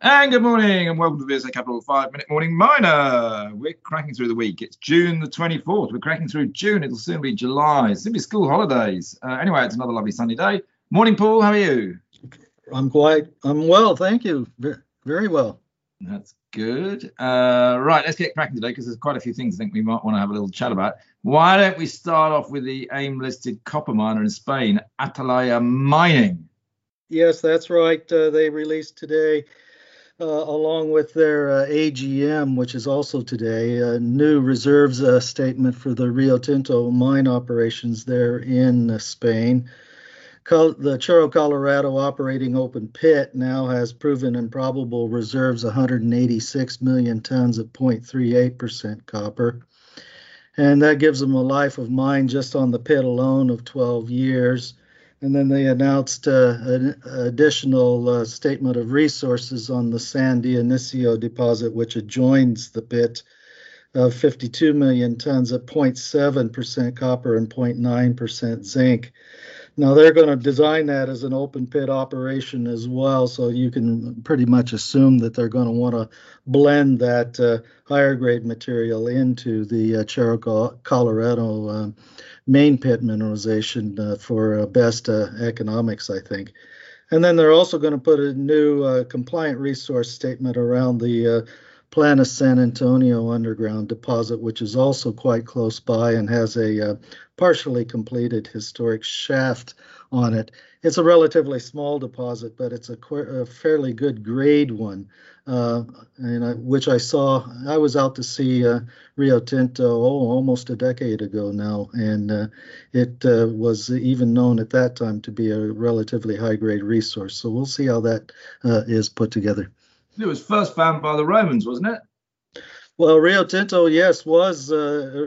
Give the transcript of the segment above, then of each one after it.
And good morning, and welcome to the VSA Capital 5 Minute Morning Miner. We're cracking through the week. It's June the 24th. We're cracking through June. It'll soon be July. It's soon be school holidays. Uh, anyway, it's another lovely sunny day. Morning, Paul. How are you? I'm quite, I'm well. Thank you. Very well. That's good. Uh, right, let's get cracking today because there's quite a few things I think we might want to have a little chat about. Why don't we start off with the AIM listed copper miner in Spain, Atalaya Mining? Yes, that's right. Uh, they released today uh, along with their uh, AGM, which is also today, a new reserves uh, statement for the Rio Tinto mine operations there in uh, Spain. Col- the Cerro Colorado operating open pit now has proven and probable reserves 186 million tons of 0.38% copper. And that gives them a life of mine just on the pit alone of 12 years and then they announced uh, an additional uh, statement of resources on the San Dionisio deposit, which adjoins the pit of 52 million tons at 0.7% copper and 0.9% zinc. Now they're going to design that as an open pit operation as well, so you can pretty much assume that they're going to want to blend that uh, higher grade material into the uh, Cerro Colorado uh, main pit mineralization uh, for uh, best uh, economics, I think. And then they're also going to put a new uh, compliant resource statement around the Planes San Antonio underground deposit, which is also quite close by and has a uh, partially completed historic shaft on it. It's a relatively small deposit, but it's a, a fairly good grade one, uh, and I, which I saw. I was out to see uh, Rio Tinto oh, almost a decade ago now, and uh, it uh, was even known at that time to be a relatively high grade resource. So we'll see how that uh, is put together. It was first found by the Romans, wasn't it? Well, Rio Tinto, yes, was uh,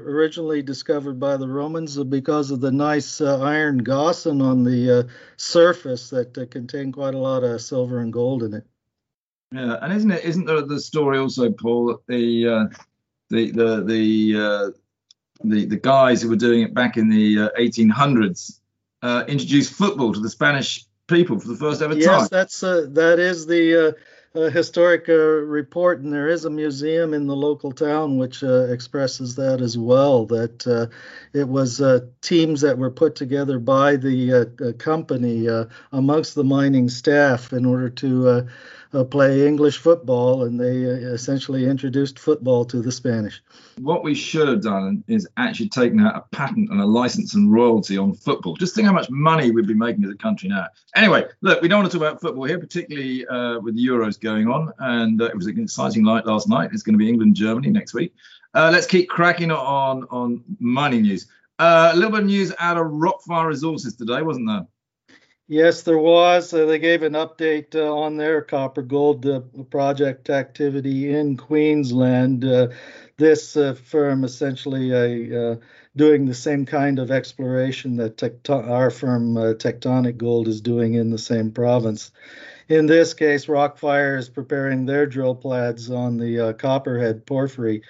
originally discovered by the Romans because of the nice uh, iron gossan on the uh, surface that uh, contained quite a lot of silver and gold in it. Yeah, and isn't it? Isn't there the story also, Paul, that the uh, the the the, uh, the the guys who were doing it back in the 1800s introduced football to the Spanish people for the first ever yes, time? Yes, that's that is the a historic uh, report, and there is a museum in the local town which uh, expresses that as well. That uh, it was uh, teams that were put together by the uh, company uh, amongst the mining staff in order to uh, play English football, and they uh, essentially introduced football to the Spanish. What we should have done is actually taken out a patent and a license and royalty on football. Just think how much money we'd be making as a country now. Anyway, look, we don't want to talk about football here, particularly uh, with the Euros going on, and uh, it was an exciting night last night. It's going to be England Germany next week. Uh, let's keep cracking on on money news. Uh, a little bit of news out of Rockfire Resources today, wasn't there? Yes, there was. Uh, they gave an update uh, on their copper gold uh, project activity in Queensland. Uh, this uh, firm essentially uh, doing the same kind of exploration that tecto- our firm Tectonic Gold is doing in the same province. In this case, Rockfire is preparing their drill pads on the Copperhead Porphyry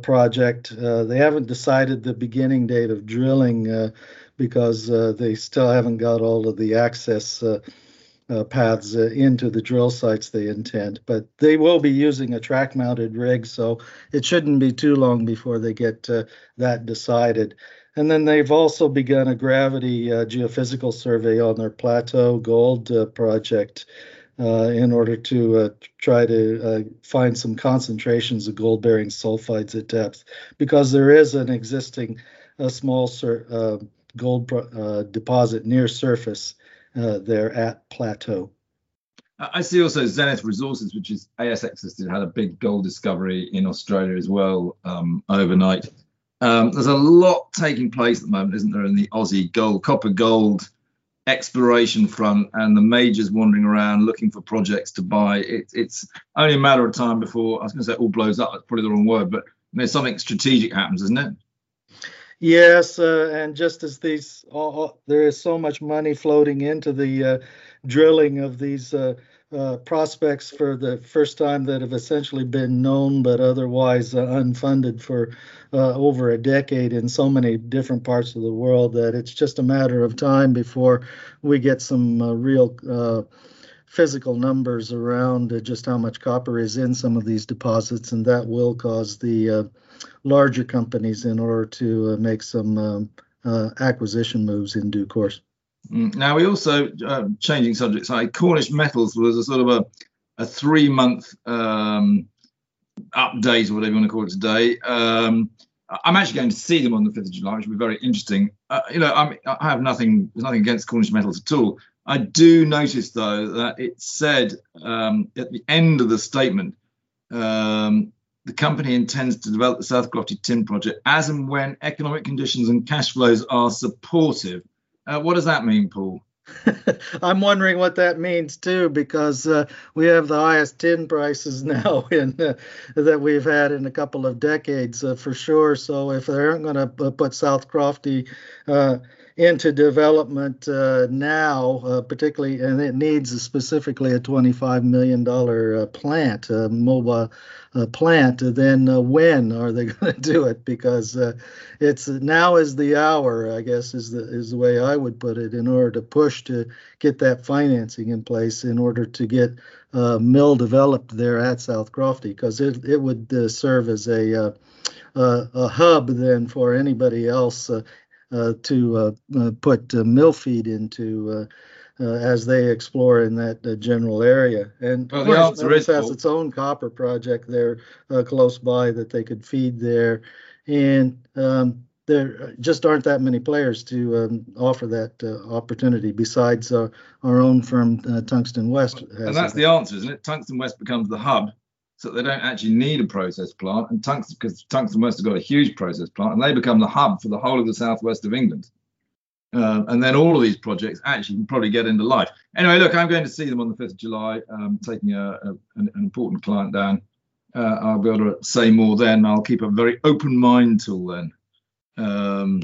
project. they haven't decided the beginning date of drilling because uh, they still haven't got all of the access uh, uh, paths uh, into the drill sites they intend. But they will be using a track mounted rig, so it shouldn't be too long before they get uh, that decided. And then they've also begun a gravity uh, geophysical survey on their Plateau Gold project. Uh, in order to uh, try to uh, find some concentrations of gold bearing sulfides at depth, because there is an existing small sur- gold uh, deposit near surface uh, there at Plateau. I see also Zenith Resources, which is ASX listed, had a big gold discovery in Australia as well um, overnight. Um, there's a lot taking place at the moment, isn't there, in the Aussie gold, copper gold exploration front, and the majors wandering around looking for projects to buy. It, it's only a matter of time before I was going to say all blows up. That's probably the wrong word, but there's something strategic happens, isn't it? Yes, uh, and just as these, all, there is so much money floating into the uh, drilling of these uh, uh prospects for the first time that have essentially been known but otherwise uh, unfunded for over a decade in so many different parts of the world that it's just a matter of time before we get some real physical numbers around uh, just how much copper is in some of these deposits, and that will cause the uh, larger companies in order to uh, make some um, uh, acquisition moves in due course. Mm, now we also uh, changing subjects. Like Cornish Metals was a sort of a, a three month um, update or whatever you want to call it today. Um, I'm actually going to see them on the 5th of July, which will be very interesting. Uh, you know, I'm, i have nothing, nothing against Cornish Metals at all. I do notice though that it said um, at the end of the statement, um, the company intends to develop the South Crofty Tin project as and when economic conditions and cash flows are supportive. Uh, what does that mean, Paul? I'm wondering what that means too, because uh, we have the highest tin prices now in, uh, that we've had in a couple of decades uh, for sure. So if they aren't going to put South Crofty uh, into development uh, now, uh, particularly, and it needs specifically a $25 million uh, plant, a mobile uh, plant, then uh, when are they going to do it? Because uh, it's now is the hour, I guess, is the is the way I would put it, in order to push to get that financing in place, in order to get mill developed there at South Crofty, because it it would serve as a uh, a hub then for anybody else uh, uh, to uh, uh, put mill feed into as they explore in that general area. And well, the answer is has its own copper project there close by that they could feed there, and um, there just aren't that many players to um, offer that uh, opportunity besides uh, our own firm, uh, Tungsten West. and that's the answer, isn't it? Tungsten West becomes the hub so they don't actually need a process plant. And tungsten, because Tungsten West has got a huge process plant, and they become the hub for the whole of the southwest of England. Uh, and then all of these projects actually can probably get into life. Anyway, look, I'm going to see them on the 5th of July, um, taking a, a, an, an, important client down. Uh, I'll be able to say more then. I'll keep a very open mind till then. Um,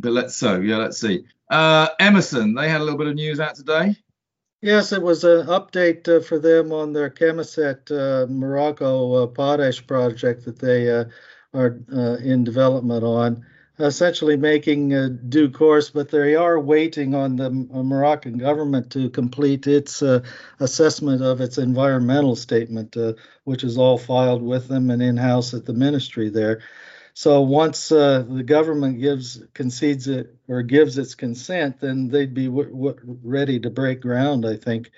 but let's so yeah, let's see. Uh, Emmerson, they had a little bit of news out today. Yes, it was an update uh, for them on their Khemisset uh, Morocco uh, potash project that they uh, are uh, in development on. Essentially making uh, due course, but they are waiting on the Moroccan government to complete its assessment of its environmental statement, which is all filed with them and in house at the ministry there. So once uh, the government gives concedes it or gives its consent, then they'd be w- w- ready to break ground. I think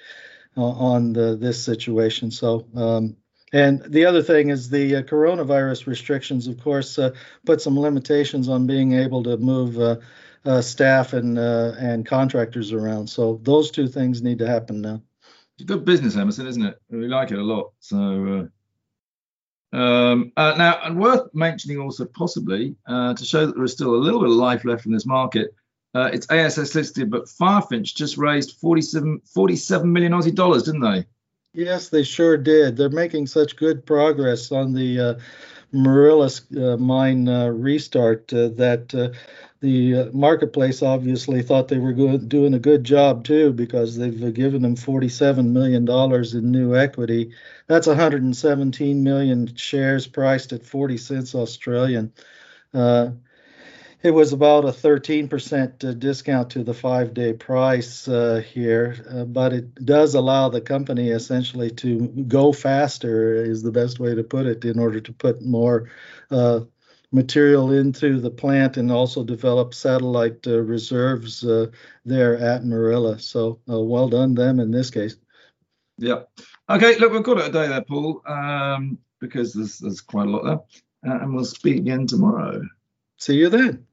uh, on the, this situation. So. Um, and the other thing is the uh, coronavirus restrictions, of course, uh, put some limitations on being able to move uh, uh, staff and and contractors around. So those two things need to happen now. It's good business, Emmerson, isn't it? We like it a lot. So um, uh, now, and worth mentioning also possibly uh, to show that there is still a little bit of life left in this market. Uh, it's ASX listed, but Firefinch just raised 47, 47 million Aussie dollars, didn't they? Yes, they sure did. They're making such good progress on the uh, Morila's uh, mine uh, restart that the uh, marketplace obviously thought they were good, doing a good job too because they've uh, given them 47 million dollars in new equity. That's 117 million shares priced at 40 cents Australian. Uh, it was about a 13% uh, discount to the five-day price uh, here, uh, but it does allow the company essentially to go faster, is the best way to put it, in order to put more material into the plant and also develop satellite uh, reserves uh, there at Morila. So uh, well done them in this case. Yeah. Okay, look, we've got it a day there, Paul, um, because there's, there's quite a lot there. Uh, and we'll speak again tomorrow. See you then.